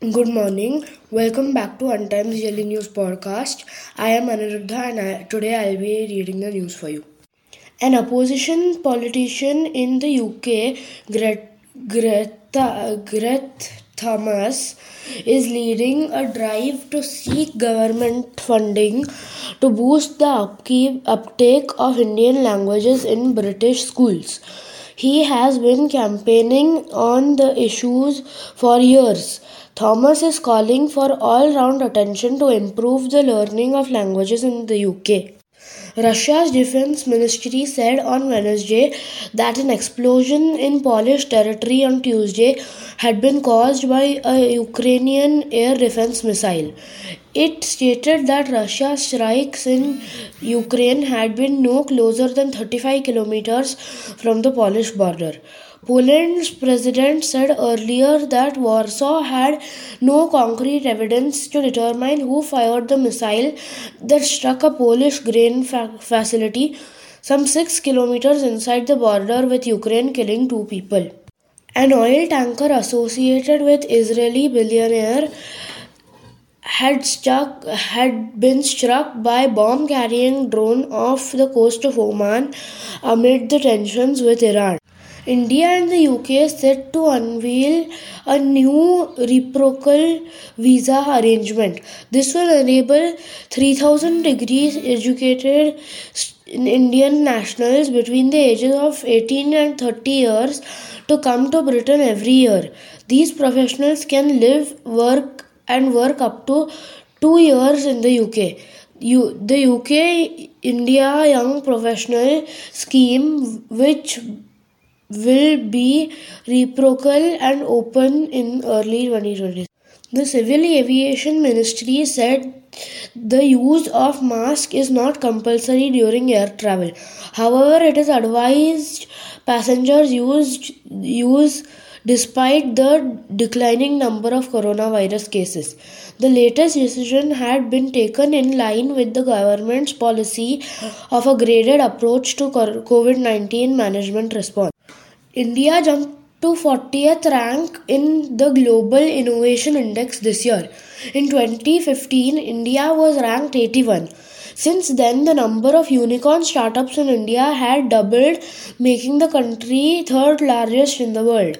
Good morning. Welcome back to UnTimes Daily News Podcast. I am Aniruddha and I, today I'll be reading the news for you. An opposition politician in the UK, Gret, Greta, Gret Thomas, is leading a drive to seek government funding to boost the upkeep, uptake of Indian languages in British schools. He has been campaigning on the issues for years Thomas is calling for all round attention to improve the learning of languages in the UK. Russia's defense ministry said on Wednesday that an explosion in Polish territory on Tuesday had been caused by a Ukrainian air defense missile. It stated that Russia's strikes in Ukraine had been no closer than 35 kilometers from the Polish border. Poland's president said earlier that Warsaw had no concrete evidence to determine who fired the missile that struck a Polish grain fa- facility some 6 kilometers inside the border with Ukraine, killing two people. An oil tanker associated with Israeli billionaire had struck had been struck by bomb carrying drone off the coast of Oman amid the tensions with Iran. India and the UK set to unveil a new reciprocal visa arrangement. This will enable 3000 degrees educated Indian nationals between the ages of 18 and 30 years to come to Britain every year. These professionals can live, work, and work up to two years in the UK. U- the UK India Young Professional Scheme, which will be reciprocal and open in early 2020. The Civil Aviation Ministry said the use of mask is not compulsory during air travel. However, it is advised passengers use use despite the declining number of coronavirus cases. The latest decision had been taken in line with the government's policy of a graded approach to COVID 19 management response. India jumped to 40th rank in the Global Innovation Index this year. In 2015, India was ranked 81. Since then, the number of unicorn startups in India had doubled, making the country third largest in the world.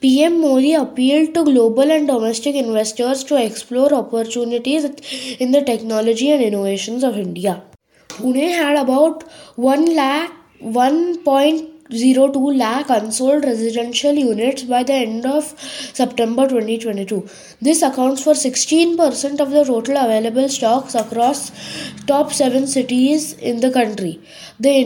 PM Modi appealed to global and domestic investors to explore opportunities in the technology and innovations of India. Pune had about 1 lakh 1. 0.02 lakh unsold residential units by the end of September 2022. This accounts for 16% of the total available stocks across top 7 cities in the country. The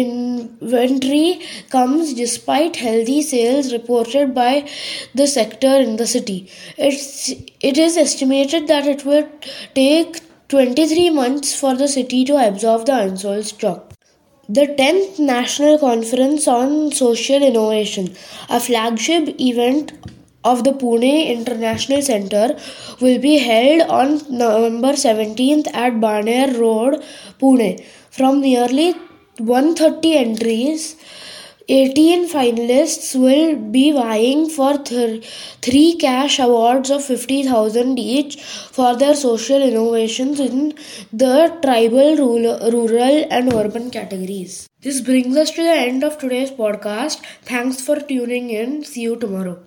inventory comes despite healthy sales reported by the sector in the city. It's, it is estimated that it will take 23 months for the city to absorb the unsold stock. The 10th National Conference on Social Innovation, a flagship event of the Pune International Center, will be held on November 17th at Baner Road, Pune. From nearly 130 entries, 18 finalists will be vying for th- three cash awards of 50,000 each for their social innovations in the tribal, rural, rural and urban categories. This brings us to the end of today's podcast. Thanks for tuning in. See you tomorrow.